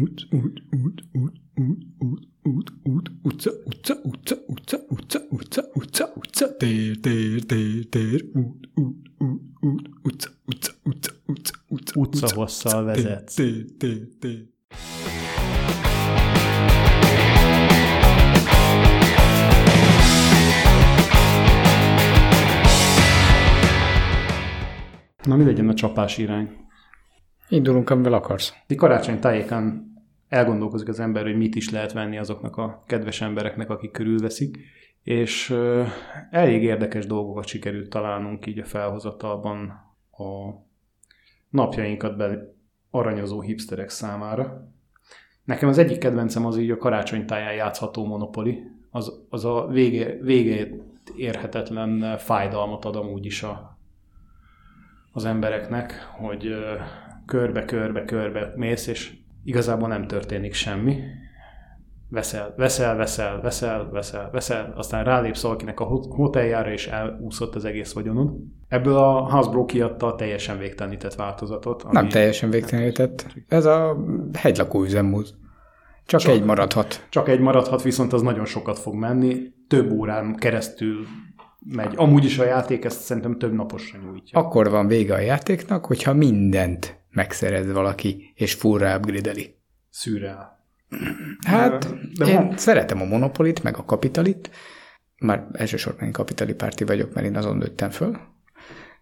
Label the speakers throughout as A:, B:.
A: Út, út, út, út, út, út, út, út, utca, utca, utca, utca, utca, utca, utca, utca, tér, tér, tér, tér, út, út, út, út, utca, utca, utca, utca, utca,
B: Utca hosszal vezetsz.
A: Tér, tér, tér.
B: Na mi legyen a csapás irány?
A: Indulunk, amivel akarsz.
B: Egy karácsony tájékán elgondolkozik az ember, hogy mit is lehet venni azoknak a kedves embereknek, akik körülveszik, és elég érdekes dolgokat sikerült találnunk így a felhozatalban a napjainkat be aranyozó hipsterek számára. Nekem az egyik kedvencem az így a karácsonytáján játszható monopoli, az, az a vége, végét érhetetlen fájdalmat ad amúgy is a, az embereknek, hogy körbe-körbe-körbe mész, és igazából nem történik semmi. Veszel, veszel, veszel, veszel, veszel, veszel, aztán rálépsz valakinek a hot- hoteljára, és elúszott az egész vagyonod. Ebből a Hasbro kiadta a teljesen végtelenített változatot.
A: Nem teljesen végtelenített. Ez a hegylakó üzemmód. Csak,
B: Csak-
A: egy maradhat.
B: Csak egy maradhat, viszont az nagyon sokat fog menni. Több órán keresztül megy. Amúgy is a játék ezt szerintem több naposra nyújtja.
A: Akkor van vége a játéknak, hogyha mindent megszerez valaki, és fullra upgrade-eli.
B: Szűrel.
A: Hát,
B: De
A: de én
B: van-
A: szeretem a monopolit, meg a kapitalit. Már elsősorban én kapitali párti vagyok, mert én azon nőttem föl.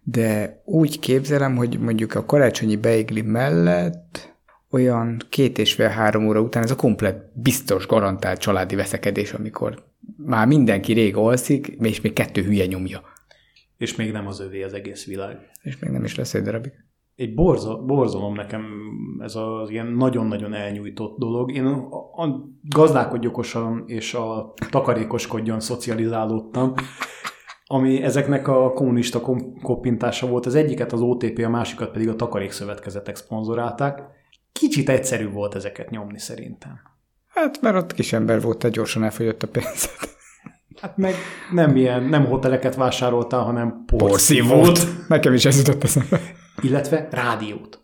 A: De úgy képzelem, hogy mondjuk a karácsonyi beigli mellett olyan két és fél három óra után ez a komplet biztos, garantált családi veszekedés, amikor már mindenki rég alszik, és még kettő hülye nyomja.
B: És még nem az övé az egész világ.
A: És még nem is lesz egy darabig.
B: Egy borza, borzalom nekem ez az ilyen nagyon-nagyon elnyújtott dolog. Én a, a gazdálkodj okosan és a takarékoskodjon szocializálódtam, ami ezeknek a kommunista kom- koppintása volt. Az egyiket az OTP, a másikat pedig a takarékszövetkezetek szponzorálták. Kicsit egyszerű volt ezeket nyomni szerintem.
A: Hát, mert ott kis ember volt, tehát gyorsan elfogyott a pénzed.
B: Hát meg nem ilyen, nem hoteleket vásároltál, hanem
A: Porszívót. Nekem is ez jutott eszembe.
B: Illetve rádiót.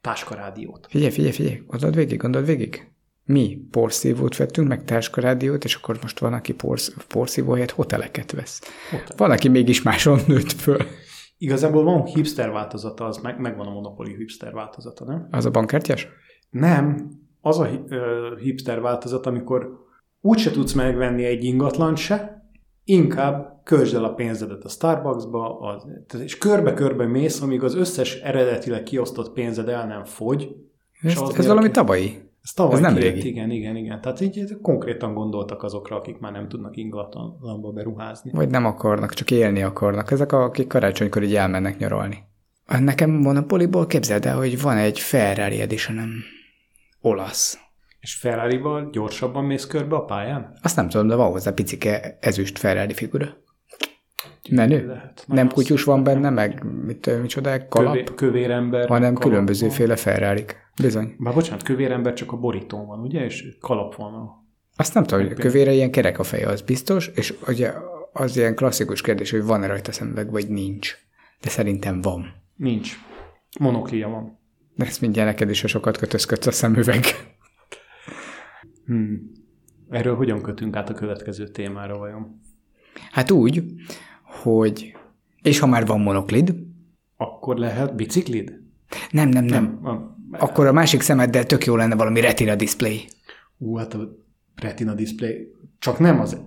B: Táskarádiót.
A: Figyelj, figyelj, figyelj, gondold végig, gondold végig. Mi porszívót vettünk, meg táskarádiót, és akkor most van, aki porsz, porszívó helyett hoteleket vesz.
B: Hotel.
A: Van, aki mégis máson nőtt föl.
B: Igazából van hipster változata, az meg, megvan a Monopoly hipster változata, nem?
A: Az a bankkártyás?
B: Nem, az a hipster változat, amikor úgyse tudsz megvenni egy ingatlan se, inkább költsd el a pénzedet a Starbucksba, az, és körbe-körbe mész, amíg az összes eredetileg kiosztott pénzed el nem fogy.
A: Ez, ez
B: nélkül-
A: valami tavalyi.
B: Ez tavaly
A: ez nem
B: kijött,
A: régi.
B: Igen, igen, igen. Tehát így konkrétan gondoltak azokra, akik már nem tudnak ingatlanba beruházni.
A: Vagy nem akarnak, csak élni akarnak. Ezek, akik karácsonykor így elmennek nyaralni. Nekem Monopolyból képzeld el, hogy van egy Ferrari edition olasz.
B: És Ferrari-val gyorsabban mész körbe a pályán?
A: Azt nem tudom, de van hozzá picike ezüst Ferrari figura. Menő?
B: Lehet.
A: Nem kutyus van benne, meg mit, micsoda, kalap,
B: Kövé, kövér ember.
A: hanem
B: kalap
A: különbözőféle Ferrarik. Bizony.
B: Bár bocsánat, kövér ember csak a borítón van, ugye? És kalap van. A...
A: Azt nem tudom, hogy a kövére ilyen kerek a feje, az biztos, és ugye az ilyen klasszikus kérdés, hogy van-e rajta szemüveg, vagy nincs. De szerintem van.
B: Nincs. Monoklia van.
A: De ezt mindjárt neked is, ha sokat kötözködsz a szemüveg.
B: Hmm. Erről hogyan kötünk át a következő témára vajon?
A: Hát úgy, hogy... És ha már van monoklid?
B: Akkor lehet biciklid?
A: Nem, nem, nem.
B: A,
A: Akkor a másik szemeddel tök jó lenne valami retina display.
B: ú, hát a retina display. Csak nem az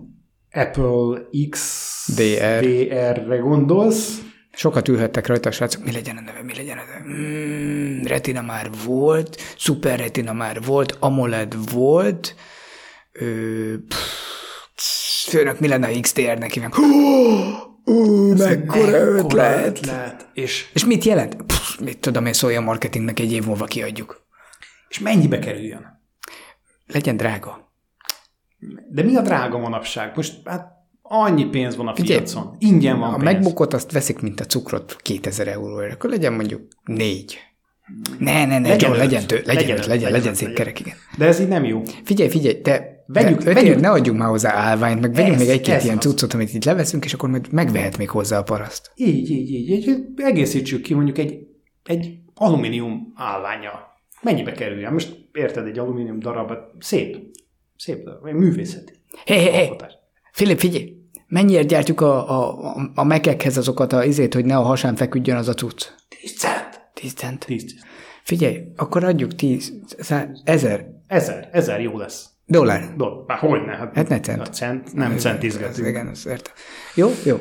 B: Apple X
A: DR.
B: DR-re gondolsz?
A: Sokat ülhettek rajta a srácok, mi legyen a neve, mi legyen a neve. Mm, retina már volt, Super Retina már volt, AMOLED volt, ö, pff, főnök mi lenne a XDR-nek hívják? Ú, mekkora ötlet!
B: ötlet! És,
A: És mit jelent? Pff, mit tudom én, szólja a marketingnek egy év múlva kiadjuk.
B: és mennyibe kerüljön?
A: Legyen drága.
B: De mi a drága manapság? Most hát annyi pénz van a piacon. Ingyen van
A: A
B: pénz.
A: megbukott azt veszik, mint a cukrot 2000 euróért, akkor legyen mondjuk négy. Ne, ne, ne,
B: Legyen öt.
A: legyen, tő, legyen,
B: Legyen öt,
A: legyen,
B: legyen
A: legyen kerek, igen.
B: De ez így nem jó.
A: Figyelj, figyelj, te
B: Vegyük-
A: de,
B: vegyük-
A: ne adjunk már hozzá állványt, meg vegyünk
B: Ez-
A: még egy-két ilyen
B: az.
A: cuccot, amit itt leveszünk, és akkor majd megvehet még hozzá a paraszt.
B: Így, így, így, így. Egészítsük ki mondjuk egy, egy alumínium állványa. Mennyibe kerüljen? Most érted, egy alumínium darab, szép, szép darab, művészeti.
A: Hé, hé, hé. Filip, figyelj! Mennyiért gyártjuk a, a, a, mekekhez azokat a izét, hogy ne a hasán feküdjön az a cucc?
B: 10 cent.
A: 10 cent.
B: 10 cent.
A: Figyelj, akkor adjuk 10, szá- ezer
B: Ezer, ezer jó lesz.
A: dollár.
B: Doll, már hogyne, hát,
A: Hát ne cent.
B: A cent, nem
A: Ez-
B: centizgetünk.
A: Igen, azt értem. Jó, jó.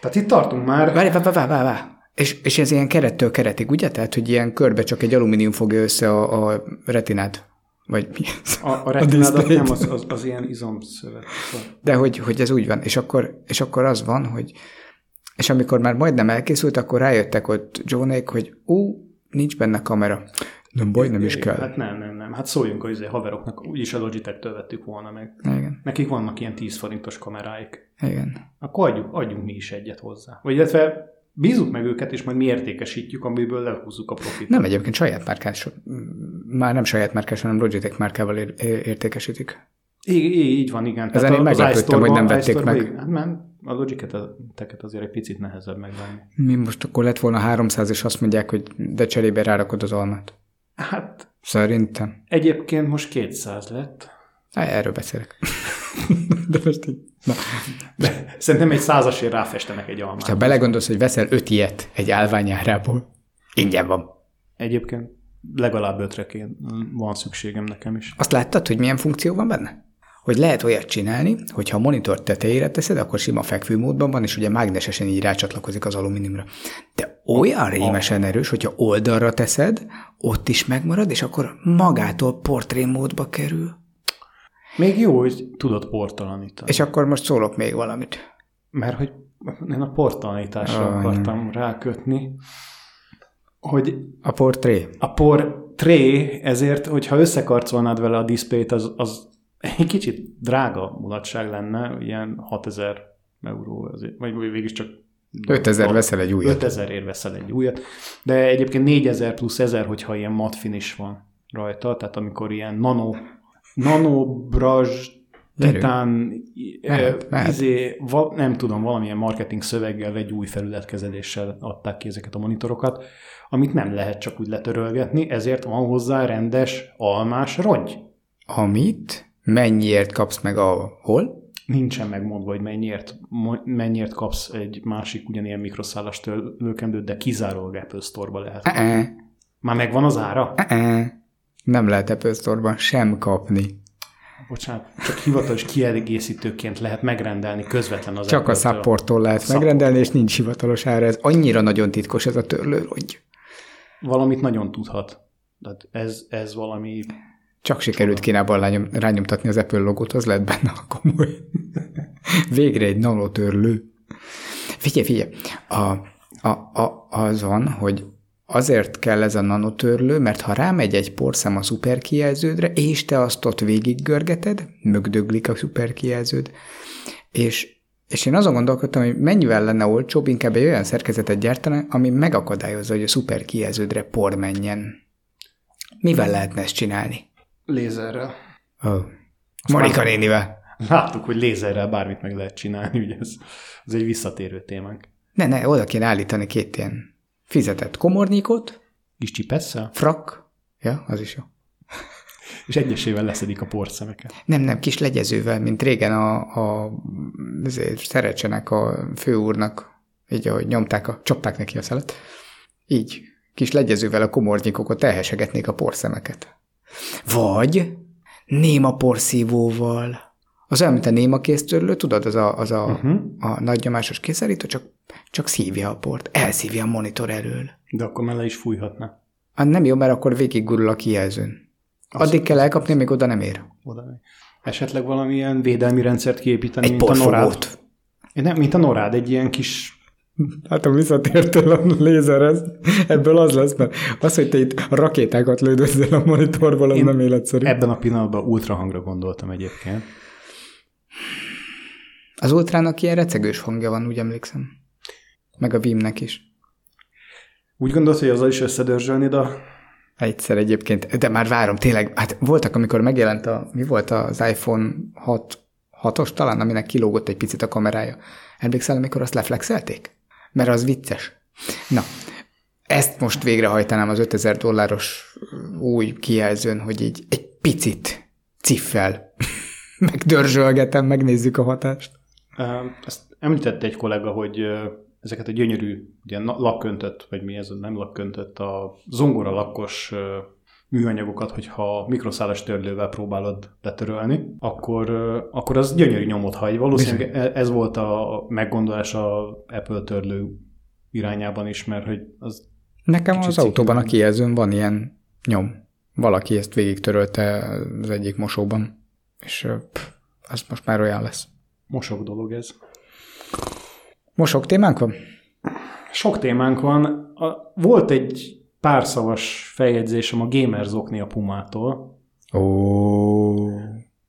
B: Tehát itt tartunk már.
A: Várj, várj, várj, várj, várj. És, és ez ilyen kerettől keretig, ugye? Tehát, hogy ilyen körbe csak egy alumínium fogja össze a, a retinát. Vagy mi ez?
B: A, a retinádat nem, az, az, az ilyen izomszövet.
A: De hogy, hogy ez úgy van. És akkor, és akkor az van, hogy és amikor már majdnem elkészült, akkor rájöttek ott Johnék, hogy ú, nincs benne kamera. Nem baj, nem is kell.
B: Hát nem, nem, nem. Hát szóljunk a izé haveroknak, úgyis a Logitech-től vettük volna meg.
A: Igen,
B: Nekik vannak ilyen 10 forintos kameráik.
A: igen.
B: Akkor adjuk, adjunk mi is egyet hozzá. Vagy illetve bízunk meg őket, és majd mi értékesítjük, amiből lehúzzuk a profit.
A: Nem egyébként saját márkás, már nem saját márkás, hanem Logitech márkával ér- ér- értékesítik.
B: Így, így, van, igen.
A: Ezen én meglepődtem, hogy nem vették meg.
B: Hát mert a Logitech-et azért egy picit nehezebb megvenni.
A: Mi most akkor lett volna 300, és azt mondják, hogy de cserébe rárakod az almát.
B: Hát
A: Szerintem.
B: egyébként most 200 lett.
A: Erről beszélek. de most így. Na,
B: De szerintem egy százasért ráfestenek egy almát.
A: ha belegondolsz, hogy veszel öt ilyet egy állványárából, ingyen van.
B: Egyébként legalább ötre van szükségem nekem is.
A: Azt láttad, hogy milyen funkció van benne? Hogy lehet olyat csinálni, hogy ha a monitor tetejére teszed, akkor sima fekvőmódban van, és ugye mágnesesen így rácsatlakozik az alumíniumra. De olyan rémesen erős, hogyha oldalra teszed, ott is megmarad, és akkor magától portrémódba kerül.
B: Még jó, hogy tudod portalanítani.
A: És akkor most szólok még valamit.
B: Mert hogy én a portalanításra
A: Aj,
B: akartam rákötni, hogy
A: A portré.
B: a portré, ezért, hogyha összekarcolnád vele a diszplét, az, az egy kicsit drága mulatság lenne, ilyen 6000 euró, azért, vagy végig csak
A: 5000 veszel egy újat.
B: 5000 ér veszel egy újat, de egyébként 4000 plusz 1000, hogyha ilyen mat finish van rajta, tehát amikor ilyen nano, nano brush,
A: Gyerünk.
B: titán,
A: Mehet,
B: eh,
A: mehet.
B: izé, va, nem tudom, valamilyen marketing szöveggel, egy új felületkezeléssel adták ki ezeket a monitorokat, amit nem lehet csak úgy letörölgetni, ezért van hozzá rendes almás rongy.
A: Amit mennyiért kapsz meg a hol?
B: Nincsen megmondva, hogy mennyiért, mennyiért kapsz egy másik ugyanilyen mikroszálas tölőkendőt, de kizárólag Apple Store-ba lehet.
A: E-e,
B: Már megvan az ára?
A: e-e. Nem lehet Apple Store-ban sem kapni.
B: Bocsánat, csak hivatalos kiegészítőként lehet megrendelni közvetlen az
A: Csak a supporttól lehet
B: Support.
A: megrendelni, és nincs hivatalos ára. Ez annyira nagyon titkos ez a törlő, hogy
B: Valamit nagyon tudhat. Tehát ez, ez valami...
A: csak sikerült Kínában rányom, rányomtatni az Apple logót, az lett benne a komoly. Végre egy nanotörlő. Figyelj, figyelj, a, a, a, az van, hogy azért kell ez a nanotörlő, mert ha rámegy egy porszem a szuperkijelződre, és te azt ott végiggörgeted, mögdöglik a szuperkijelződ, és, és én azon gondolkodtam, hogy mennyivel lenne olcsóbb inkább egy olyan szerkezetet gyártani, ami megakadályozza, hogy a szuperkijelződre por menjen. Mivel lehetne ezt csinálni?
B: Lézerrel.
A: Oh. Marika nénivel.
B: Láttuk, hogy lézerrel bármit meg lehet csinálni, ugye ez, ez egy visszatérő témánk.
A: Ne, ne, oda kéne állítani két ilyen fizetett komornyikot,
B: Kis csipesszel,
A: frak, ja, az is jó.
B: és egyesével leszedik a porszemeket.
A: Nem, nem, kis legyezővel, mint régen a, a szerecsenek a főúrnak, így ahogy nyomták, a, csapták neki a szelet. Így, kis legyezővel a komornyikokat elhesegetnék a porszemeket. Vagy néma porszívóval. Az olyan, mint a néma kéztörlő, tudod, az a, az a, uh-huh. a nagynyomásos készszerítő, csak, csak szívja a port, elszívja a monitor elől.
B: De akkor mele is fújhatna.
A: Hát nem jó, mert akkor végig gurul a kijelzőn. Addig kell elkapni, amíg oda nem ér.
B: Oda. Esetleg valamilyen védelmi rendszert kiépíteni,
A: Egy
B: mint a NORAD.
A: porfogót.
B: Nem, mint a NORAD, egy ilyen kis
A: Hát a visszatértél a lézerhez, ebből az lesz, mert az, hogy te itt rakétákat lődözzél a monitorból, az
B: Én
A: nem életszerű.
B: Ebben a pillanatban ultrahangra gondoltam egyébként.
A: Az Ultrának ilyen recegős hangja van, úgy emlékszem. Meg a Vimnek is.
B: Úgy gondolod, hogy azzal is összedörzsölnéd a...
A: Egyszer egyébként, de már várom, tényleg, hát voltak, amikor megjelent a, mi volt az iPhone 6, 6-os talán, aminek kilógott egy picit a kamerája. Emlékszel, amikor azt leflexelték? Mert az vicces. Na, ezt most végrehajtanám az 5000 dolláros új kijelzőn, hogy így egy picit ciffel megdörzsölgetem, megnézzük a hatást.
B: Ezt említette egy kollega, hogy ezeket a gyönyörű, ugye lakköntet, vagy mi ez, nem lakköntet, a zongora lakkos műanyagokat, hogyha mikroszálas törlővel próbálod letörölni, akkor, akkor az gyönyörű nyomot hagy. Valószínűleg Bizony. ez volt a meggondolás a Apple törlő irányában is, mert hogy az
A: Nekem az autóban a kijelzőn van ilyen nyom. Valaki ezt végig törölte az egyik mosóban, és pff, az most már olyan lesz.
B: Mosok dolog ez.
A: Mosok témánk van?
B: Sok témánk van. A, volt egy párszavas feljegyzésem a Gamers a Pumától.
A: Ó.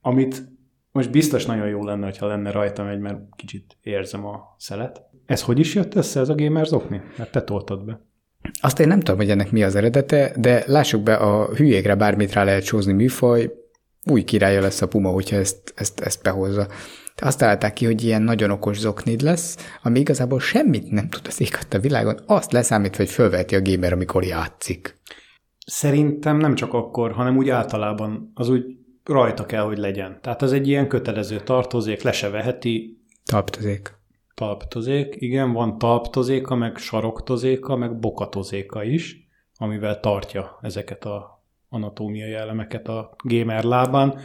B: Amit most biztos nagyon jó lenne, ha lenne rajtam egy, mert kicsit érzem a szelet. Ez hogy is jött össze, ez a Gamers okni? Mert te toltad be.
A: Azt én nem tudom, hogy ennek mi az eredete, de lássuk be, a hülyékre bármit rá lehet sózni műfaj, új királya lesz a Puma, hogyha ezt, ezt, ezt behozza. Azt találták ki, hogy ilyen nagyon okos zoknid lesz, ami igazából semmit nem tud az égat a világon, azt leszámítva, hogy fölveti a gamer, amikor játszik.
B: Szerintem nem csak akkor, hanem úgy általában az úgy rajta kell, hogy legyen. Tehát az egy ilyen kötelező tartozék, le se veheti.
A: Tartozék.
B: Talptozék, igen, van talptozéka, meg saroktozéka, meg bokatozéka is, amivel tartja ezeket a anatómiai elemeket a gamer lábán.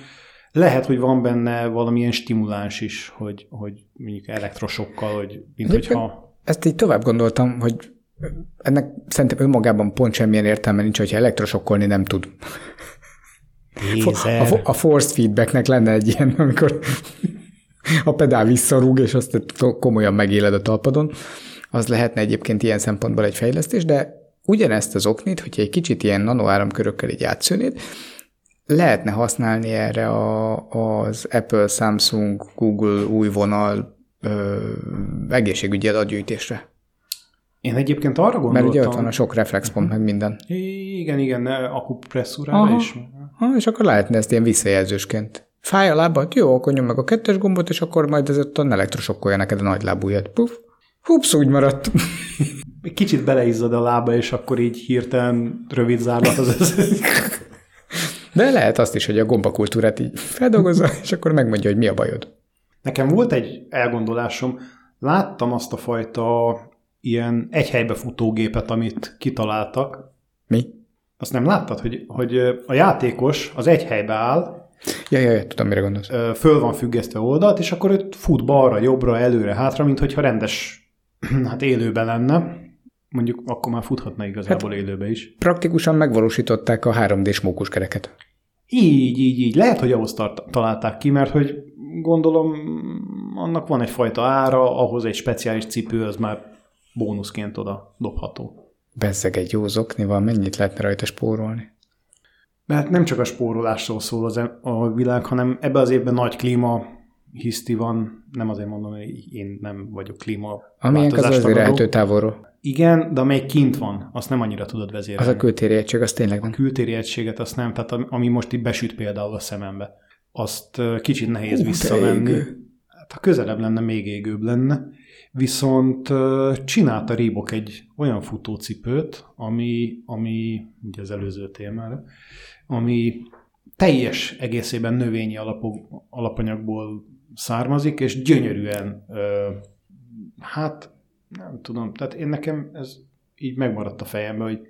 B: Lehet, hogy van benne valamilyen stimuláns is, hogy, hogy mondjuk elektrosokkal, hogy mint De hogyha...
A: Ezt így tovább gondoltam, hogy ennek szerintem önmagában pont semmilyen értelme nincs, hogyha elektrosokkolni nem tud. A, a force feedbacknek lenne egy ilyen, amikor a pedál visszarúg, és azt komolyan megéled a talpadon. Az lehetne egyébként ilyen szempontból egy fejlesztés, de ugyanezt az oknit, hogyha egy kicsit ilyen nanoáramkörökkel így átszőnéd, lehetne használni erre a, az Apple, Samsung, Google új vonal ö, egészségügyi adatgyűjtésre.
B: Én egyébként arra gondoltam...
A: Mert ugye ott van a sok reflexpont, meg minden.
B: Igen, igen, akupresszúrára is.
A: Ha, és akkor lehetne ezt ilyen visszajelzősként. Fáj a lábad? Jó, akkor nyom meg a kettes gombot, és akkor majd ez ott elektrosokkolja neked a nagy lábújat. Puff. Hups, úgy maradt.
B: Kicsit beleizzad a lába, és akkor így hirtelen rövid zárlat az összes.
A: De lehet azt is, hogy a gombakultúrát így feldolgozza, és akkor megmondja, hogy mi a bajod.
B: Nekem volt egy elgondolásom, láttam azt a fajta ilyen egy helybe futógépet, amit kitaláltak.
A: Mi?
B: Azt nem láttad, hogy, hogy a játékos az egy helybe áll,
A: Ja, ja, ja, tudom, mire gondolsz.
B: Föl van függesztve oldalt, és akkor ő fut balra, jobbra, előre, hátra, mint hogyha rendes, hát élőben lenne. Mondjuk akkor már futhatna igazából hát, élőbe is.
A: Praktikusan megvalósították a 3D-s mókuskereket.
B: Így, így, így. Lehet, hogy ahhoz tart, találták ki, mert hogy gondolom annak van egyfajta ára, ahhoz egy speciális cipő, az már bónuszként oda dobható.
A: Bezzeg egy jó van, mennyit lehetne rajta spórolni?
B: Mert nem csak a spórolásról szól az a világ, hanem ebbe az évben nagy klíma hiszti van, nem azért mondom, hogy én nem vagyok klíma
A: Amilyen az azért eltő távolról.
B: Igen, de amelyik kint van, azt nem annyira tudod vezérelni.
A: Az a kültéri egység, az tényleg
B: nem. A kültéri egységet azt nem, tehát ami most itt besüt például a szemembe, azt kicsit nehéz Hú, visszavenni. Hát ha közelebb lenne, még égőbb lenne. Viszont csinálta Reebok egy olyan futócipőt, ami, ami ugye az előző témára, ami teljes egészében növényi alapok, alapanyagból származik, és gyönyörűen, hát nem tudom, tehát én nekem ez így megmaradt a fejembe, hogy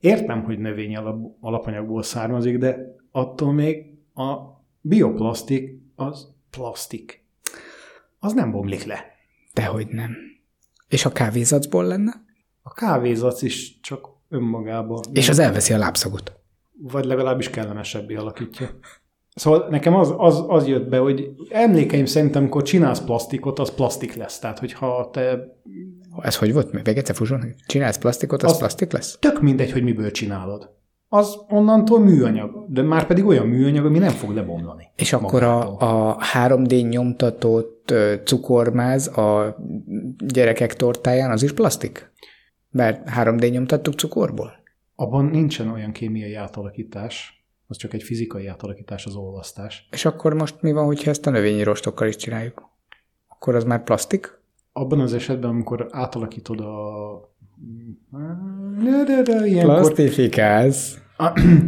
B: értem, hogy növényi alap, alapanyagból származik, de attól még a bioplasztik az plastik. Az nem bomlik le.
A: Dehogy nem. És a kávézacból lenne?
B: A kávézac is csak önmagában.
A: És az elveszi a lábszagot
B: vagy legalábbis kellemesebbé alakítja. Szóval nekem az, az, az jött be, hogy emlékeim szerint, amikor csinálsz plastikot, az plastik lesz. Tehát, hogyha te...
A: Ez hogy volt? Még egyszer fúzson? Csinálsz plastikot, az, az plastik lesz?
B: Tök mindegy, hogy miből csinálod. Az onnantól műanyag, de már pedig olyan műanyag, ami nem fog lebomlani.
A: És akkor a, a 3D nyomtatott cukormáz a gyerekek tortáján az is plastik? Mert 3D nyomtattuk cukorból?
B: abban nincsen olyan kémiai átalakítás, az csak egy fizikai átalakítás, az olvasztás.
A: És akkor most mi van, hogyha ezt a növényi rostokkal is csináljuk? Akkor az már plastik?
B: Abban az esetben, amikor átalakítod a De, de, de, ilyenkor
A: Plastifikálsz.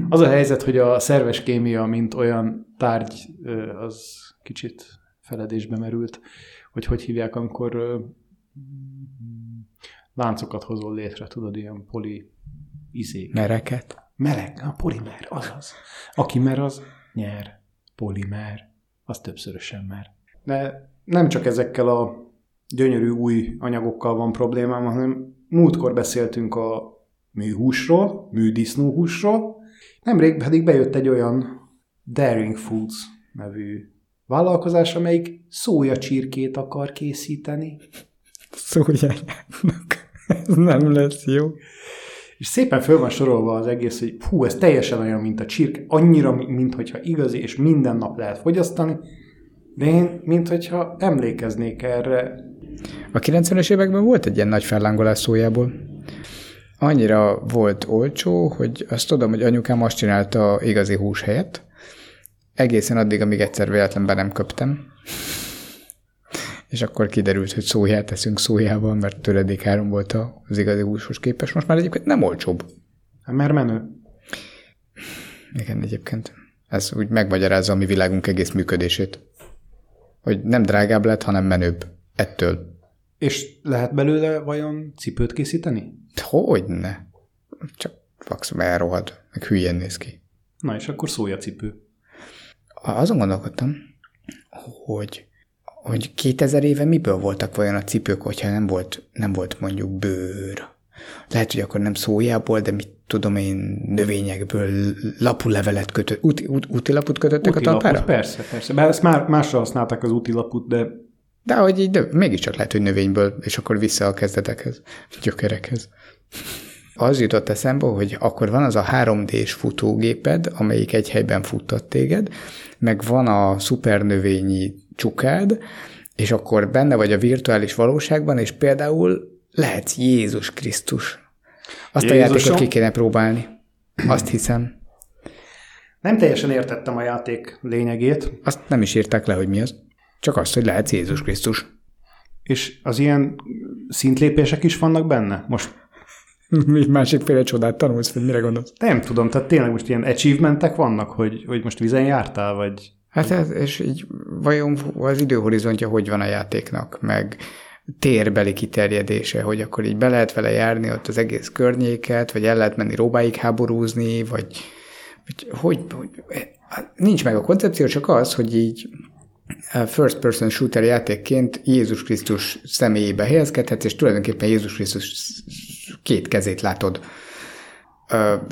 B: az a helyzet, hogy a szerves kémia, mint olyan tárgy, az kicsit feledésbe merült, hogy hogy hívják, amikor láncokat hozol létre, tudod, ilyen poli izék.
A: Mereket.
B: Meleg, a polimer, azaz. Aki mer, az nyer. Polimer, az többszörösen mer. De nem csak ezekkel a gyönyörű új anyagokkal van problémám, hanem múltkor beszéltünk a műhúsról, műdisznóhúsról, nemrég pedig bejött egy olyan Daring Foods nevű vállalkozás, amelyik szója csirkét akar készíteni.
A: Szójájának. Ez nem lesz jó.
B: És szépen föl van sorolva az egész, hogy hú, ez teljesen olyan, mint a csirke, annyira, mint hogyha igazi, és minden nap lehet fogyasztani, de én, mint hogyha emlékeznék erre.
A: A 90-es években volt egy ilyen nagy fellángolás szójából. Annyira volt olcsó, hogy azt tudom, hogy anyukám azt csinálta igazi hús helyett, egészen addig, amíg egyszer véletlenben nem köptem. És akkor kiderült, hogy szóját teszünk szójával, mert töredékáron volt az igazi húshoz képes. Most már egyébként nem olcsóbb.
B: Hát Mert menő.
A: Igen, egyébként. Ez úgy megmagyarázza a mi világunk egész működését. Hogy nem drágább lett, hanem menőbb. Ettől.
B: És lehet belőle vajon cipőt készíteni?
A: Hogyne? Csak fax elrohad, meg hülyen néz ki.
B: Na és akkor szójacipő.
A: Azon gondolkodtam, hogy, hogy 2000 éve miből voltak vajon a cipők, hogyha nem volt, nem volt mondjuk bőr. Lehet, hogy akkor nem szójából, de mit tudom én, növényekből lapulevelet kötött, úti, út, útilaput kötöttek
B: Útilapot,
A: a talpára?
B: Persze, persze. Bár ezt már másra használták az útilaput, de
A: De hogy így, de mégiscsak lehet, hogy növényből, és akkor vissza a kezdetekhez, gyökerekhez. Az jutott eszembe, hogy akkor van az a 3D-s futógéped, amelyik egy helyben futtat téged, meg van a szupernövényi csukád, és akkor benne vagy a virtuális valóságban, és például lehetsz Jézus Krisztus. Azt a
B: Jézusom?
A: játékot ki kéne próbálni. Azt hiszem.
B: nem teljesen értettem a játék lényegét,
A: Azt nem is írták le, hogy mi az. Csak azt, hogy lehetsz Jézus Krisztus.
B: és az ilyen szintlépések is vannak benne? Most
A: Mi másik csodát tanulsz, vagy mire gondolsz?
B: nem tudom, tehát tényleg most ilyen achievementek vannak, hogy, hogy most vizen jártál, vagy
A: Hát ez, és így vajon az időhorizontja hogy van a játéknak, meg térbeli kiterjedése, hogy akkor így be lehet vele járni ott az egész környéket, vagy el lehet menni Róbáig háborúzni, vagy, vagy hogy, hogy nincs meg a koncepció, csak az, hogy így first person shooter játékként Jézus Krisztus személyébe helyezkedhetsz, és tulajdonképpen Jézus Krisztus két kezét látod.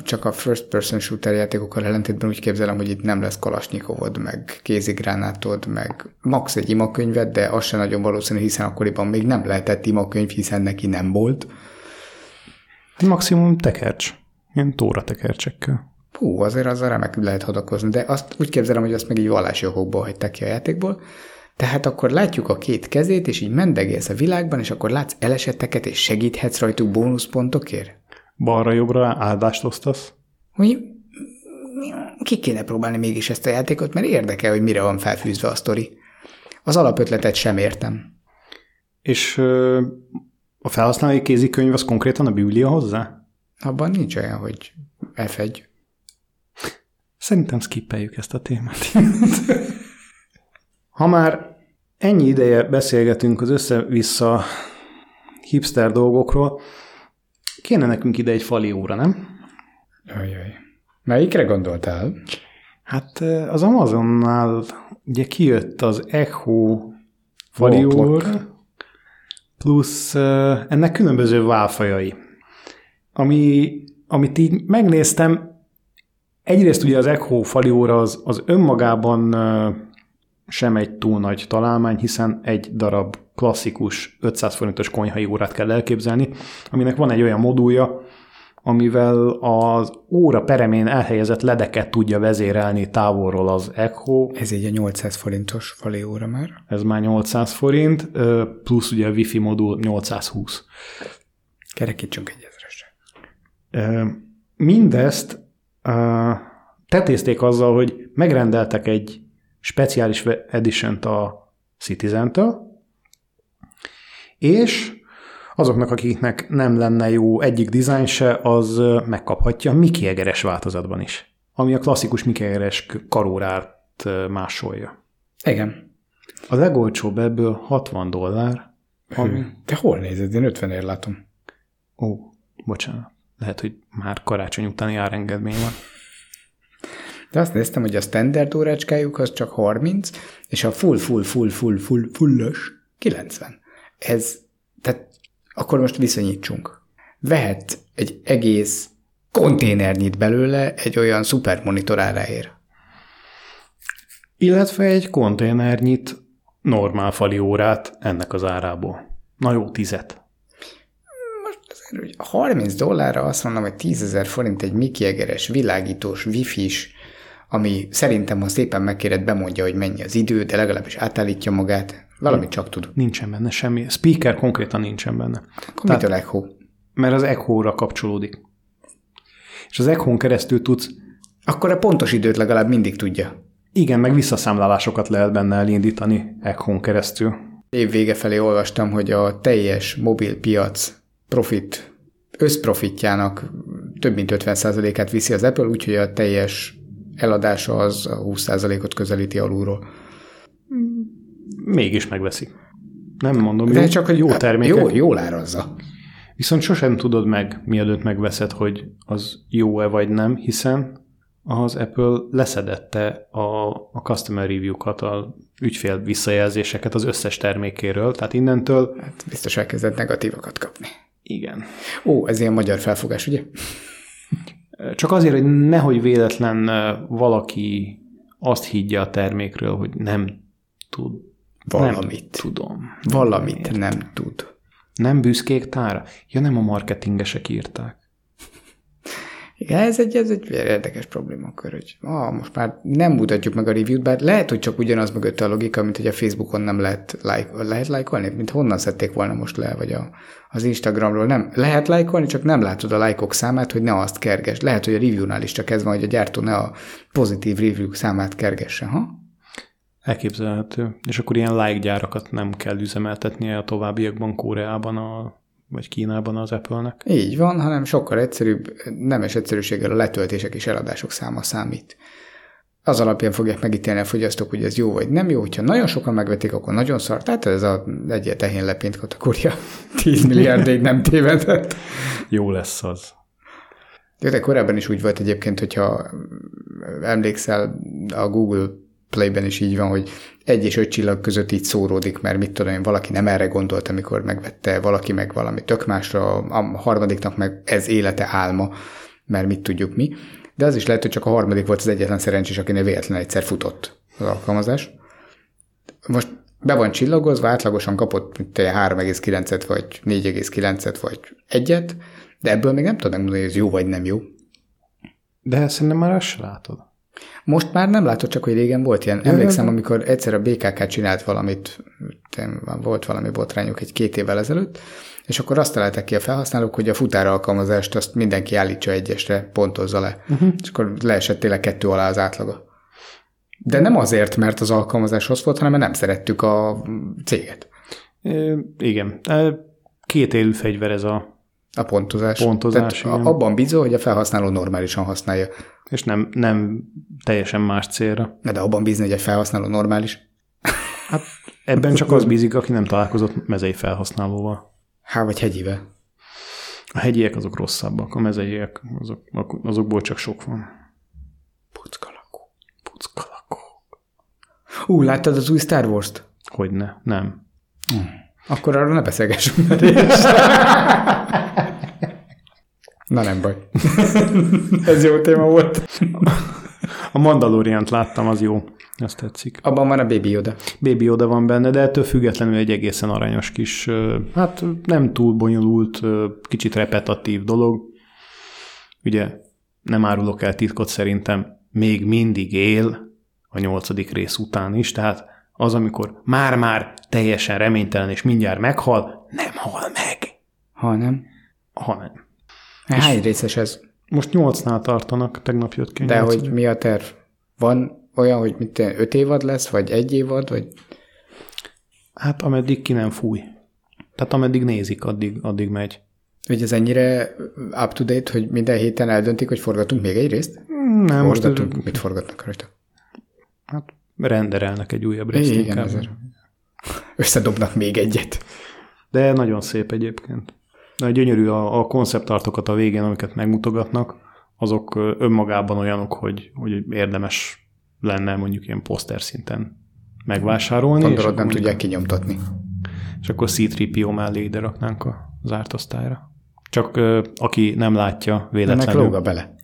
A: Csak a first person shooter játékokkal ellentétben úgy képzelem, hogy itt nem lesz kalasnyikovod, meg kézigránátod, meg max egy imakönyved, de az sem nagyon valószínű, hiszen akkoriban még nem lehetett imakönyv, hiszen neki nem volt.
B: maximum tekercs. Ilyen tóra tekercsekkel.
A: Hú, azért azzal remek lehet hadakozni, de azt úgy képzelem, hogy azt meg így vallási okokból hagyták ki a játékból. Tehát akkor látjuk a két kezét, és így mendegélsz a világban, és akkor látsz eleseteket, és segíthetsz rajtuk bónuszpontokért.
B: Balra-jobbra áldást osztasz.
A: Hogy ki kéne próbálni mégis ezt a játékot, mert érdekel, hogy mire van felfűzve a sztori. Az alapötletet sem értem.
B: És ö, a felhasználói kézikönyv az konkrétan a Biblia hozzá?
A: Abban nincs olyan, hogy F1.
B: Szerintem skippeljük ezt a témát. ha már ennyi ideje beszélgetünk az össze-vissza hipster dolgokról, kéne nekünk ide egy fali óra, nem?
A: Ajaj. Melyikre gondoltál?
B: Hát az Amazonnál ugye kijött az Echo fali óra, plusz ennek különböző válfajai. Ami, amit így megnéztem, egyrészt ugye az Echo fali óra az, az önmagában sem egy túl nagy találmány, hiszen egy darab klasszikus 500 forintos konyhai órát kell elképzelni, aminek van egy olyan modulja, amivel az óra peremén elhelyezett ledeket tudja vezérelni távolról az Echo,
A: Ez így a 800 forintos fali óra már.
B: ez már 800 forint, plusz ugye a Wi-Fi modul 820.
A: Kerekítsünk egy ezresre.
B: Mindezt tetézték azzal, hogy megrendeltek egy speciális edition a Citizen-től, és Azoknak, akiknek nem lenne jó egyik dizájn se, az megkaphatja Mickey Egeres változatban is, ami a klasszikus Mickey Egeres karórát másolja.
A: Igen.
B: A legolcsóbb ebből 60 dollár, ami...
A: Te hol nézed? Én 50 ér látom.
B: Ó, bocsánat. Lehet, hogy már karácsony utáni árengedmény van.
A: De azt néztem, hogy a standard órácskájuk az csak 30, és a full, full, full, full, full, fullos 90. Ez, tehát akkor most viszonyítsunk. Vehet egy egész konténernyit belőle egy olyan szupermonitor áráért.
B: Illetve egy konténernyit normál fali órát ennek az árából. Na jó, tizet.
A: Azért, hogy 30 dollárra azt mondom, hogy 10 ezer forint egy Mickey Egeres, világítós, wifi-s, ami szerintem, ha szépen megkéred, bemondja, hogy mennyi az idő, de legalábbis átállítja magát. Valamit csak tud.
B: Nincsen benne semmi. Speaker konkrétan nincsen benne.
A: Akkor Tehát, mitől Echo?
B: Mert az Echo-ra kapcsolódik. És az Echo-n keresztül tudsz...
A: Akkor a pontos időt legalább mindig tudja.
B: Igen, meg visszaszámlálásokat lehet benne elindítani Echo-n keresztül.
A: Év vége felé olvastam, hogy a teljes mobil piac profit, összprofitjának több mint 50%-át viszi az Apple, úgyhogy a teljes eladása az a 20%-ot közelíti alulról.
B: Mégis megveszik. Nem mondom,
A: De
B: jó,
A: csak, hogy
B: jó termékek.
A: Jó, jól árazza.
B: Viszont sosem tudod meg, mielőtt megveszed, hogy az jó-e vagy nem, hiszen az Apple leszedette a, a customer review-kat, a ügyfél visszajelzéseket az összes termékéről, tehát innentől
A: Hát biztos elkezdett negatívakat kapni.
B: igen.
A: Ó, ez ilyen magyar felfogás, ugye?
B: Csak azért, hogy nehogy véletlen valaki azt higgye a termékről, hogy nem tud.
A: Valamit.
B: Nem tudom.
A: Valamit nem tud.
B: Nem büszkék tára? Ja, nem a marketingesek írták.
A: Igen, ez egy, ez egy érdekes problémakör, hogy ah, most már nem mutatjuk meg a review-t, bár lehet, hogy csak ugyanaz mögött a logika, mint hogy a Facebookon nem lehet, like, lehet lájkolni, mint honnan szedték volna most le, vagy a, az Instagramról nem. Lehet lájkolni, csak nem látod a lájkok számát, hogy ne azt kerges. Lehet, hogy a review-nál is csak ez van, hogy a gyártó ne a pozitív review számát kergesse, ha?
B: Elképzelhető. És akkor ilyen like gyárakat nem kell üzemeltetnie a továbbiakban Koreában a, vagy Kínában az Apple-nek.
A: Így van, hanem sokkal egyszerűbb, nemes egyszerűséggel a letöltések és eladások száma számít. Az alapján fogják megítélni a fogyasztók, hogy ez jó vagy nem jó. Hogyha nagyon sokan megvetik, akkor nagyon szar. Tehát ez a egyet tehén lepént kategória. 10 milliárdig nem tévedett.
B: Jó lesz az.
A: De korábban is úgy volt egyébként, hogyha emlékszel, a Google Play-ben is így van, hogy egy és öt csillag között így szóródik, mert mit tudom én, valaki nem erre gondolt, amikor megvette, valaki meg valami tök másra, a harmadiknak meg ez élete álma, mert mit tudjuk mi. De az is lehet, hogy csak a harmadik volt az egyetlen szerencsés, akinél véletlenül egyszer futott az alkalmazás. Most be van csillagozva, átlagosan kapott mint te 3,9-et, vagy 4,9-et, vagy egyet, de ebből még nem tudod megmondani, hogy ez jó vagy nem jó.
B: De szerintem már azt látod.
A: Most már nem látod csak, hogy régen volt ilyen. Emlékszem, amikor egyszer a BKK csinált valamit, volt valami botrányuk egy két évvel ezelőtt, és akkor azt találták ki a felhasználók, hogy a futár alkalmazást azt mindenki állítsa egyesre, pontozza le. Uh-huh. És akkor leesett tényleg kettő alá az átlaga. De nem azért, mert az alkalmazás rossz volt, hanem mert nem szerettük a céget.
B: É, igen. Két élő fegyver ez a,
A: A pontozás.
B: Pontozás,
A: Tehát
B: igen.
A: abban bízol, hogy a felhasználó normálisan használja.
B: és nem, nem teljesen más célra.
A: De abban bízni, hogy egy felhasználó normális.
B: Hát ebben csak az bízik, aki nem találkozott mezei felhasználóval.
A: Há, vagy hegyivel.
B: A hegyiek azok rosszabbak, a mezeiek azok, azokból csak sok van.
A: Puckalakó.
B: Puckalakó.
A: Ú, láttad az új Star Wars-t?
B: Hogyne, nem.
A: Akkor arról ne beszélgessünk. Na nem baj. Ez jó téma volt.
B: A Mandaloriant láttam, az jó. Azt tetszik.
A: Abban van a Baby Yoda.
B: Baby oda van benne, de ettől függetlenül egy egészen aranyos kis, hát nem túl bonyolult, kicsit repetatív dolog. Ugye nem árulok el titkot szerintem, még mindig él a nyolcadik rész után is, tehát az, amikor már-már teljesen reménytelen és mindjárt meghal, nem hal meg,
A: Ha nem.
B: hanem.
A: Hány részes ez?
B: Most nyolcnál tartanak, tegnap jött ki.
A: De hogy mi a terv? Van olyan, hogy mit öt évad lesz, vagy egy évad, vagy
B: Hát ameddig ki nem fúj. Tehát ameddig nézik, addig, addig megy.
A: Hogy ez ennyire up-to-date, hogy minden héten eldöntik, hogy forgatunk még egy részt?
B: Nem,
A: Forgatunk,
B: most
A: mit forgatnak rajta?
B: hát renderelnek egy újabb részt
A: Igen, ezért. Összedobnak még egyet.
B: De nagyon szép egyébként. De gyönyörű a, a konceptartokat a végén, amiket megmutogatnak, azok önmagában olyanok, hogy, hogy érdemes lenne mondjuk ilyen poszter szinten megvásárolni.
A: Gondolod, nem tudják kinyomtatni.
B: És akkor C-3PO mellé ide raknánk a zárt osztályra. Csak aki nem látja
A: Ennek
B: véletlenül,
A: lóga bele.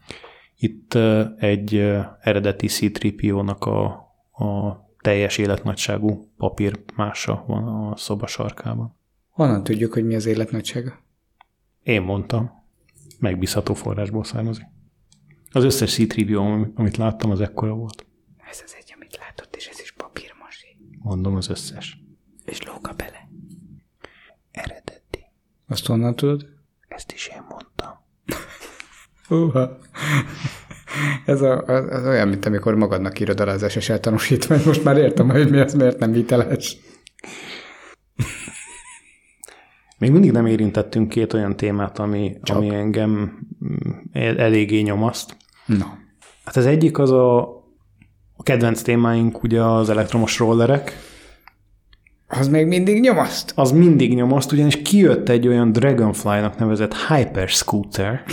B: itt egy eredeti C-3PO-nak a, a teljes életnagyságú papírmása van a szoba sarkában.
A: Honnan tudjuk, hogy mi az élet nagysága?
B: Én mondtam. Megbízható forrásból származik. Az összes c amit láttam, az ekkora volt.
A: Ez az egy, amit látott, és ez is papírmasé.
B: Mondom az összes.
A: És lóga bele.
B: Eredeti.
A: Azt honnan tudod?
B: Ezt is én mondtam.
A: Uha. Ez a, az, olyan, mint amikor magadnak írod alá az SSL tanúsítványt. Most már értem, hogy mi az, miért nem hiteles.
B: Még mindig nem érintettünk két olyan témát, ami,
A: Csak.
B: ami engem mm, el- eléggé nyomaszt.
A: Na.
B: Hát az egyik az a, a kedvenc témáink, ugye az elektromos rollerek.
A: Az még mindig nyomaszt.
B: Az mindig nyomaszt, ugyanis kijött egy olyan Dragonfly-nak nevezett Hyper Scooter,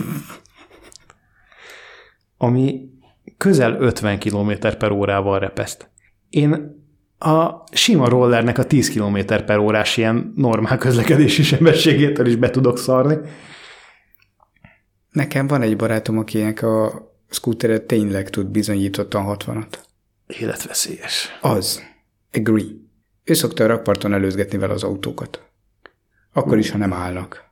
B: ami közel 50 km per órával repeszt. Én a sima rollernek a 10 km per órás ilyen normál közlekedési sebességétől is be tudok szarni.
A: Nekem van egy barátom, akinek a scootere tényleg tud bizonyítottan 60-at.
B: Életveszélyes.
A: Az. Agree. Ő szokta a rakparton előzgetni vele az autókat. Akkor is, ha nem állnak.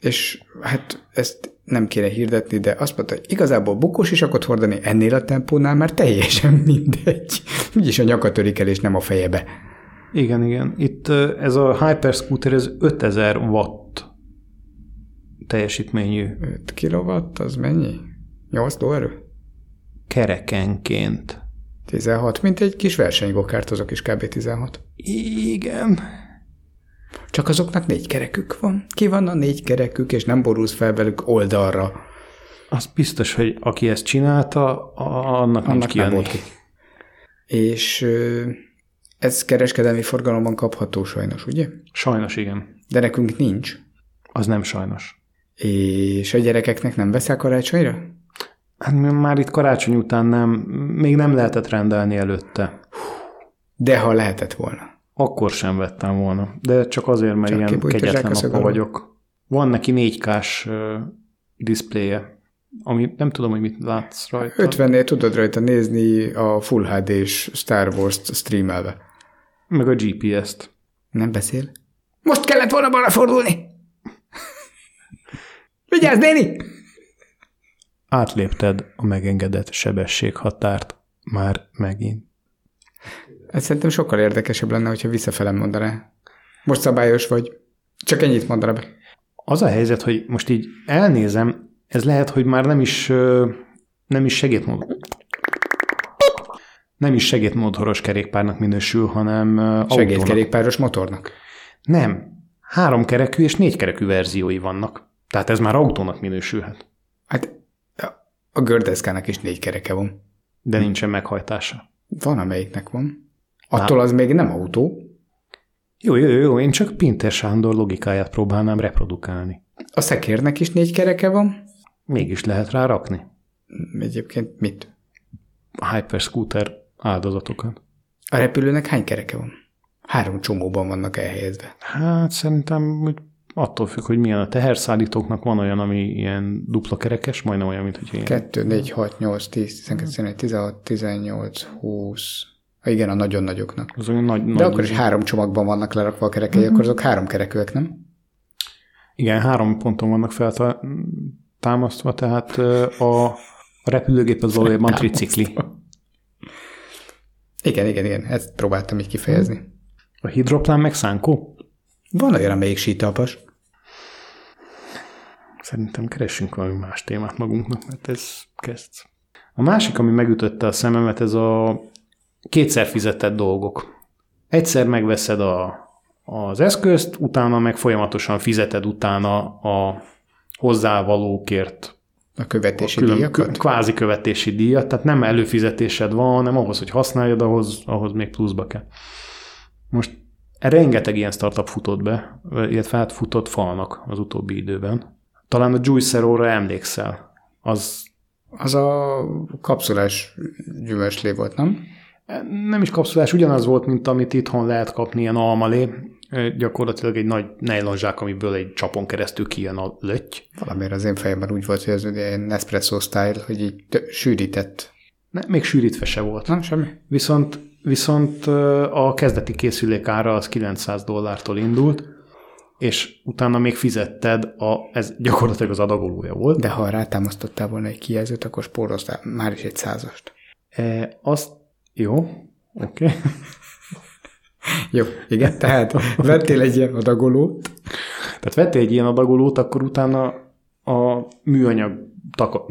A: És hát ezt nem kéne hirdetni, de azt mondta, hogy igazából bukós isakot hordani ennél a tempónál már teljesen mindegy. Úgyis a nyaka törik el, és nem a fejebe.
B: Igen, igen. Itt ez a Hyper Scooter, ez 5000 watt teljesítményű
A: 5 kilowatt, az mennyi? 8 lóerő?
B: kerekenként.
A: 16, mint egy kis versenygokárt, azok is kb. 16.
B: Igen.
A: Csak azoknak négy kerekük van. Ki van a négy kerekük, és nem borulsz fel velük oldalra.
B: Az biztos, hogy aki ezt csinálta, a- annak, nincs
A: Annak nem volt ki. És ez kereskedelmi forgalomban kapható sajnos, ugye?
B: Sajnos igen.
A: De nekünk nincs.
B: Az nem sajnos.
A: És a gyerekeknek nem veszel karácsonyra?
B: Hát már itt karácsony után nem, még nem lehetett rendelni előtte.
A: De ha lehetett volna.
B: Akkor sem vettem volna. De csak azért, mert
A: Csak
B: ilyen kegyetlen apa vagyok. Van neki 4K-s uh, diszpléje, ami nem tudom, hogy mit látsz rajta.
A: 50-nél tudod rajta nézni a Full HD-s Star Wars-t streamelve.
B: Meg a GPS-t.
A: Nem beszél? Most kellett volna balra fordulni! Vigyázz, néni!
B: Átlépted a megengedett sebességhatárt már megint.
A: Ez szerintem sokkal érdekesebb lenne, hogyha visszafelem mondaná. Most szabályos vagy. Csak ennyit mondaná be.
B: Az a helyzet, hogy most így elnézem, ez lehet, hogy már nem is, nem is segédmód. Nem is segédmódhoros kerékpárnak minősül, hanem.
A: Segédkerékpáros motornak.
B: Nem. Három kerekű és négy kerekű verziói vannak. Tehát ez már autónak minősülhet.
A: Hát a- a gördeszkának is négy kereke van.
B: De nincsen meghajtása.
A: Van, amelyiknek van. Attól az még nem autó.
B: Jó, jó, jó, én csak Pinter Sándor logikáját próbálnám reprodukálni.
A: A szekérnek is négy kereke van.
B: Mégis lehet rá rakni.
A: Egyébként mit?
B: A Hyperscooter áldozatokat.
A: A repülőnek hány kereke van? Három csomóban vannak elhelyezve.
B: Hát szerintem hogy attól függ, hogy milyen a teherszállítóknak van olyan, ami ilyen dupla kerekes, majdnem olyan, mint hogy ilyen
A: 2, 4, 6, 8, 10, 12, 11, 16, 18, 20. Ha igen, a nagyon nagyoknak.
B: az olyan nagy,
A: De
B: nagy
A: akkor is három csomagban vannak lerakva a kerekei, akkor azok három kerekűek, nem?
B: Igen, három ponton vannak feltámasztva, tehát a, a repülőgép az valójában tricikli.
A: Igen, igen, igen, ezt próbáltam így kifejezni.
B: A hidroplán meg szánkó?
A: Van olyan, amelyik sítalpas.
B: Szerintem keressünk valami más témát magunknak, mert ez kezd. A másik, ami megütötte a szememet, ez a kétszer fizetett dolgok. Egyszer megveszed a, az eszközt, utána meg folyamatosan fizeted utána a hozzávalókért
A: A követési
B: a külön-
A: díjakat?
B: kvázi követési díjat, tehát nem előfizetésed van, hanem ahhoz, hogy használjad, ahhoz, ahhoz még pluszba kell. Most rengeteg ilyen startup futott be, illetve hát futott falnak az utóbbi időben. Talán a Juicero-ra emlékszel. Az
A: Az a kapszulás gyümölcslé volt, nem?
B: Nem is kapszulás, ugyanaz volt, mint amit itthon lehet kapni ilyen almalé. Gyakorlatilag egy nagy nejlonzsák, amiből egy csapon keresztül kijön a löty.
A: Valamiért az én fejemben úgy volt, hogy ez ugye ilyen Nespresso style, hogy így sűrített.
B: Ne, még sűrítve se volt.
A: Nem, semmi.
B: Viszont, viszont a kezdeti készülék ára az 900 dollártól indult, és utána még fizetted, a, ez gyakorlatilag az adagolója volt.
A: De ha rátámasztottál volna egy kijelzőt, akkor spóroztál már is egy százast.
B: E, azt, jó, oké. Okay.
A: Jó, igen, tehát vettél egy ilyen adagolót,
B: Tehát vettél egy ilyen adagolót, akkor utána a műanyag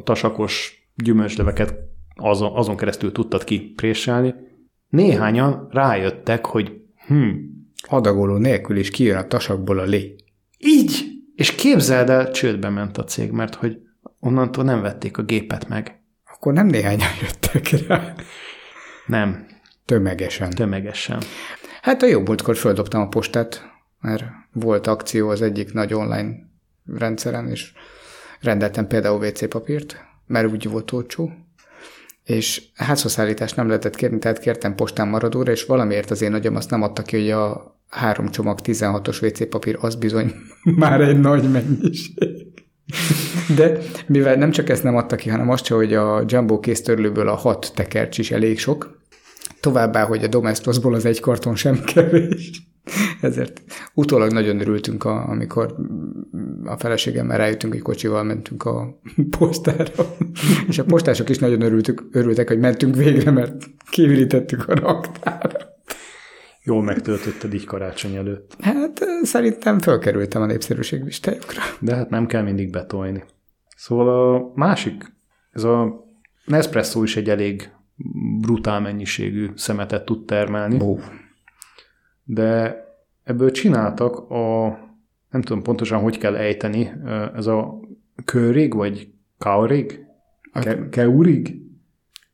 B: tasakos gyümölcsleveket azon, azon keresztül tudtad kipréselni. Néhányan rájöttek, hogy hm,
A: adagoló nélkül is kijön a tasakból a lé.
B: így, és képzeld el, csődbe ment a cég, mert hogy onnantól nem vették a gépet meg.
A: Akkor nem néhányan jöttek rá.
B: Nem,
A: Tömegesen.
B: tömegesen.
A: Hát a jó múltkor földobtam a postát, mert volt akció az egyik nagy online rendszeren, és rendeltem például WC papírt, mert úgy volt olcsó, és házhozszállítást nem lehetett kérni, tehát kértem postán maradóra, és valamiért az én agyam azt nem adta ki, hogy a három csomag 16-os WC papír az bizony már egy nagy mennyiség. De mivel nem csak ezt nem adta ki, hanem azt hogy a Jumbo kéztörlőből a hat tekercs is elég sok, Továbbá, hogy a Domestosból az egy karton sem kevés. Ezért utólag nagyon örültünk, a, amikor a feleségemmel rájöttünk, hogy kocsival mentünk a postára. És a postások is nagyon örültük, örültek, hogy mentünk végre, mert kivirítettük a raktára.
B: Jól megtöltötted így karácsony előtt.
A: Hát szerintem fölkerültem a népszerűség listájukra.
B: De hát nem kell mindig betolni. Szóval a másik, ez a Nespresso is egy elég brutál mennyiségű szemetet tud termelni,
A: Ó,
B: de ebből csináltak a, nem tudom pontosan, hogy kell ejteni, ez a körig, vagy kaurig? Ke- Keurig?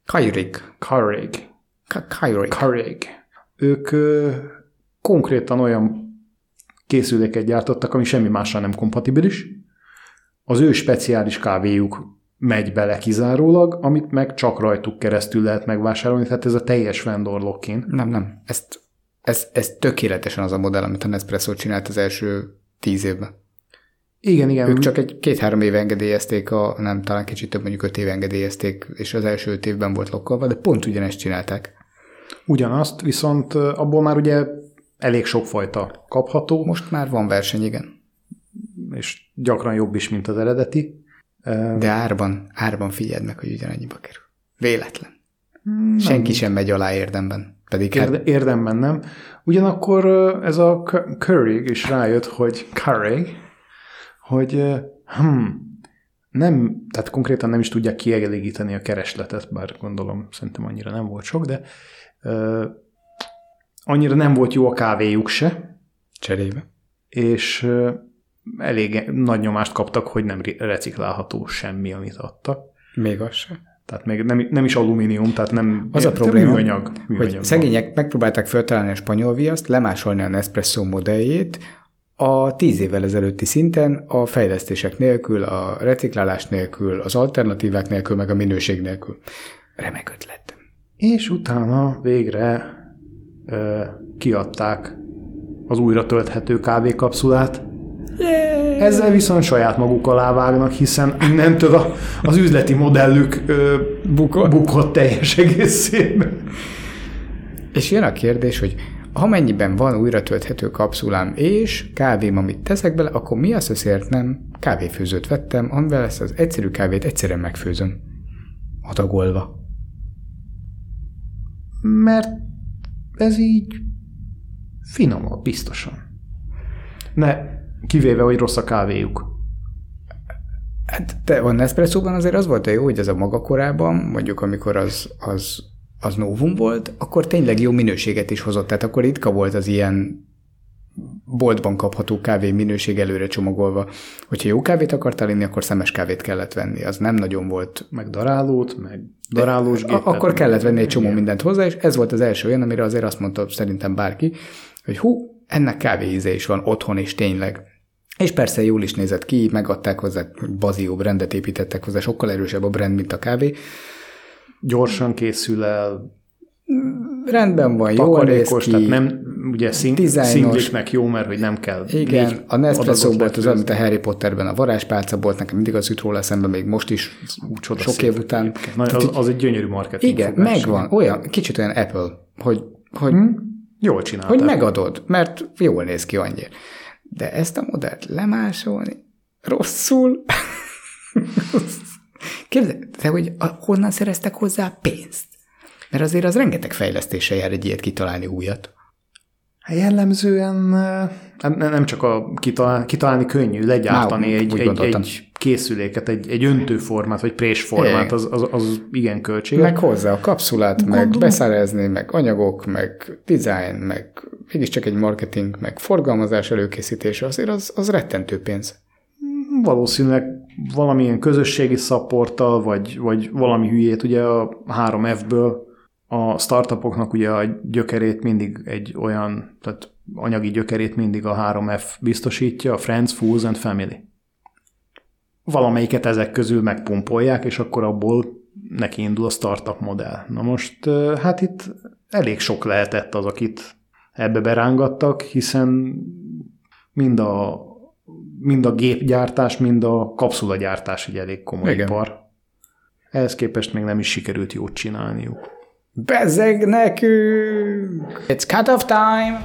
A: Kairik.
B: Kaurig.
A: Ka- Kairik.
B: Ők konkrétan olyan készüléket gyártottak, ami semmi mással nem kompatibilis. Az ő speciális kávéjuk megy bele kizárólag, amit meg csak rajtuk keresztül lehet megvásárolni, tehát ez a teljes vendor lock-in.
A: Nem, nem. Ezt, ez, ez tökéletesen az a modell, amit a Nespresso csinált az első tíz évben.
B: Igen, igen.
A: Ők csak egy két-három éve engedélyezték, a, nem, talán kicsit több, mondjuk öt éve engedélyezték, és az első öt évben volt lokkolva, de pont ugyanezt csinálták.
B: Ugyanazt, viszont abból már ugye elég sok fajta kapható,
A: Most már van verseny, igen.
B: és gyakran jobb is, mint az eredeti.
A: De árban, árban figyeld meg, hogy ugyanannyiba kerül. Véletlen. Senki sem megy alá érdemben. Pedig hát,
B: Érde, érdemben nem. Ugyanakkor ez a Cu- Currig is rájött, hogy Currig, hogy hm, nem, tehát konkrétan nem is tudják kielégíteni a keresletet, bár gondolom szerintem annyira nem volt sok, de annyira nem volt jó a kávéjuk se,
A: cserébe.
B: és elég nagy nyomást kaptak, hogy nem re- reciklálható semmi, amit adtak.
A: Még az sem.
B: Tehát még nem, nem is alumínium, tehát nem
A: Az a probléma,
B: műanyag, műanyag
A: hogy
B: van.
A: szegények megpróbálták feltalálni a spanyol viaszt, lemásolni a Nespresso modelljét, a tíz évvel ezelőtti szinten a fejlesztések nélkül, a reciklálás nélkül, az alternatívák nélkül, meg a minőség nélkül. Remek ötlet.
B: És utána végre ö, kiadták az újra tölthető kávékapszulát. Ezzel viszont saját maguk alá vágnak, hiszen innentől a, az üzleti modellük ö,
A: Bukott.
B: bukott teljes egészében.
A: És jön a kérdés, hogy amennyiben van újra tölthető kapszulám és kávém, amit teszek bele, akkor mi az azért nem kávéfőzőt vettem, amivel ezt az egyszerű kávét egyszerűen megfőzöm. Adagolva.
B: Mert ez így finomabb, biztosan. Ne, kivéve, hogy rossz a kávéjuk.
A: Hát te a Nespresso-ban azért az volt a jó, hogy ez a maga korában, mondjuk amikor az, az, az novum volt, akkor tényleg jó minőséget is hozott. Tehát akkor ritka volt az ilyen boltban kapható kávé minőség előre csomagolva. Hogyha jó kávét akartál inni, akkor szemes kávét kellett venni. Az nem nagyon volt.
B: Meg darálót, meg darálós gépet.
A: Akkor kellett venni egy csomó mindent hozzá, és ez volt az első olyan, amire azért azt mondta szerintem bárki, hogy hú, ennek kávéíze is van otthon, és tényleg. És persze jól is nézett ki, megadták hozzá, bazió brandet építettek hozzá, sokkal erősebb a brand, mint a kávé.
B: Gyorsan készül el,
A: rendben van, jól néz ki.
B: tehát nem, ugye szing, szingliknek jó, mert hogy nem kell.
A: Igen, a Nespresso volt az, amit a Harry Potterben a varázspálca volt, nekem mindig az jut róla szemben, még most is, Ú, sok év után.
B: Na, az, az, egy gyönyörű marketing.
A: Igen, megvan, olyan, kicsit olyan Apple, hogy, hogy hmm?
B: jól csinálták.
A: Hogy megadod, mert jól néz ki annyira. De ezt a modellt lemásolni rosszul. Képzeld, de hogy honnan szereztek hozzá pénzt? Mert azért az rengeteg fejlesztése jár egy ilyet kitalálni újat.
B: Hát jellemzően nem csak a kitalálni, kitalálni könnyű, legyártani Má, egy, egy, egy készüléket, egy, egy öntőformát, vagy présformát, az, az, az igen költséges.
A: Meg hozzá a kapszulát, Gondolom. meg beszerezni, meg anyagok, meg design, meg mégiscsak egy marketing, meg forgalmazás előkészítése, azért az, az rettentő pénz.
B: Valószínűleg valamilyen közösségi szapporttal, vagy, vagy valami hülyét, ugye a 3F-ből a startupoknak ugye a gyökerét mindig egy olyan, tehát anyagi gyökerét mindig a 3F biztosítja, a Friends, Fools and Family. Valamelyiket ezek közül megpumpolják, és akkor abból neki indul a startup modell. Na most, hát itt elég sok lehetett az, akit ebbe berángattak, hiszen mind a, mind a gépgyártás, mind a kapszulagyártás egy elég komoly Igen. ipar. Ehhez képest még nem is sikerült jót csinálniuk.
A: Nekünk! It's cut off time!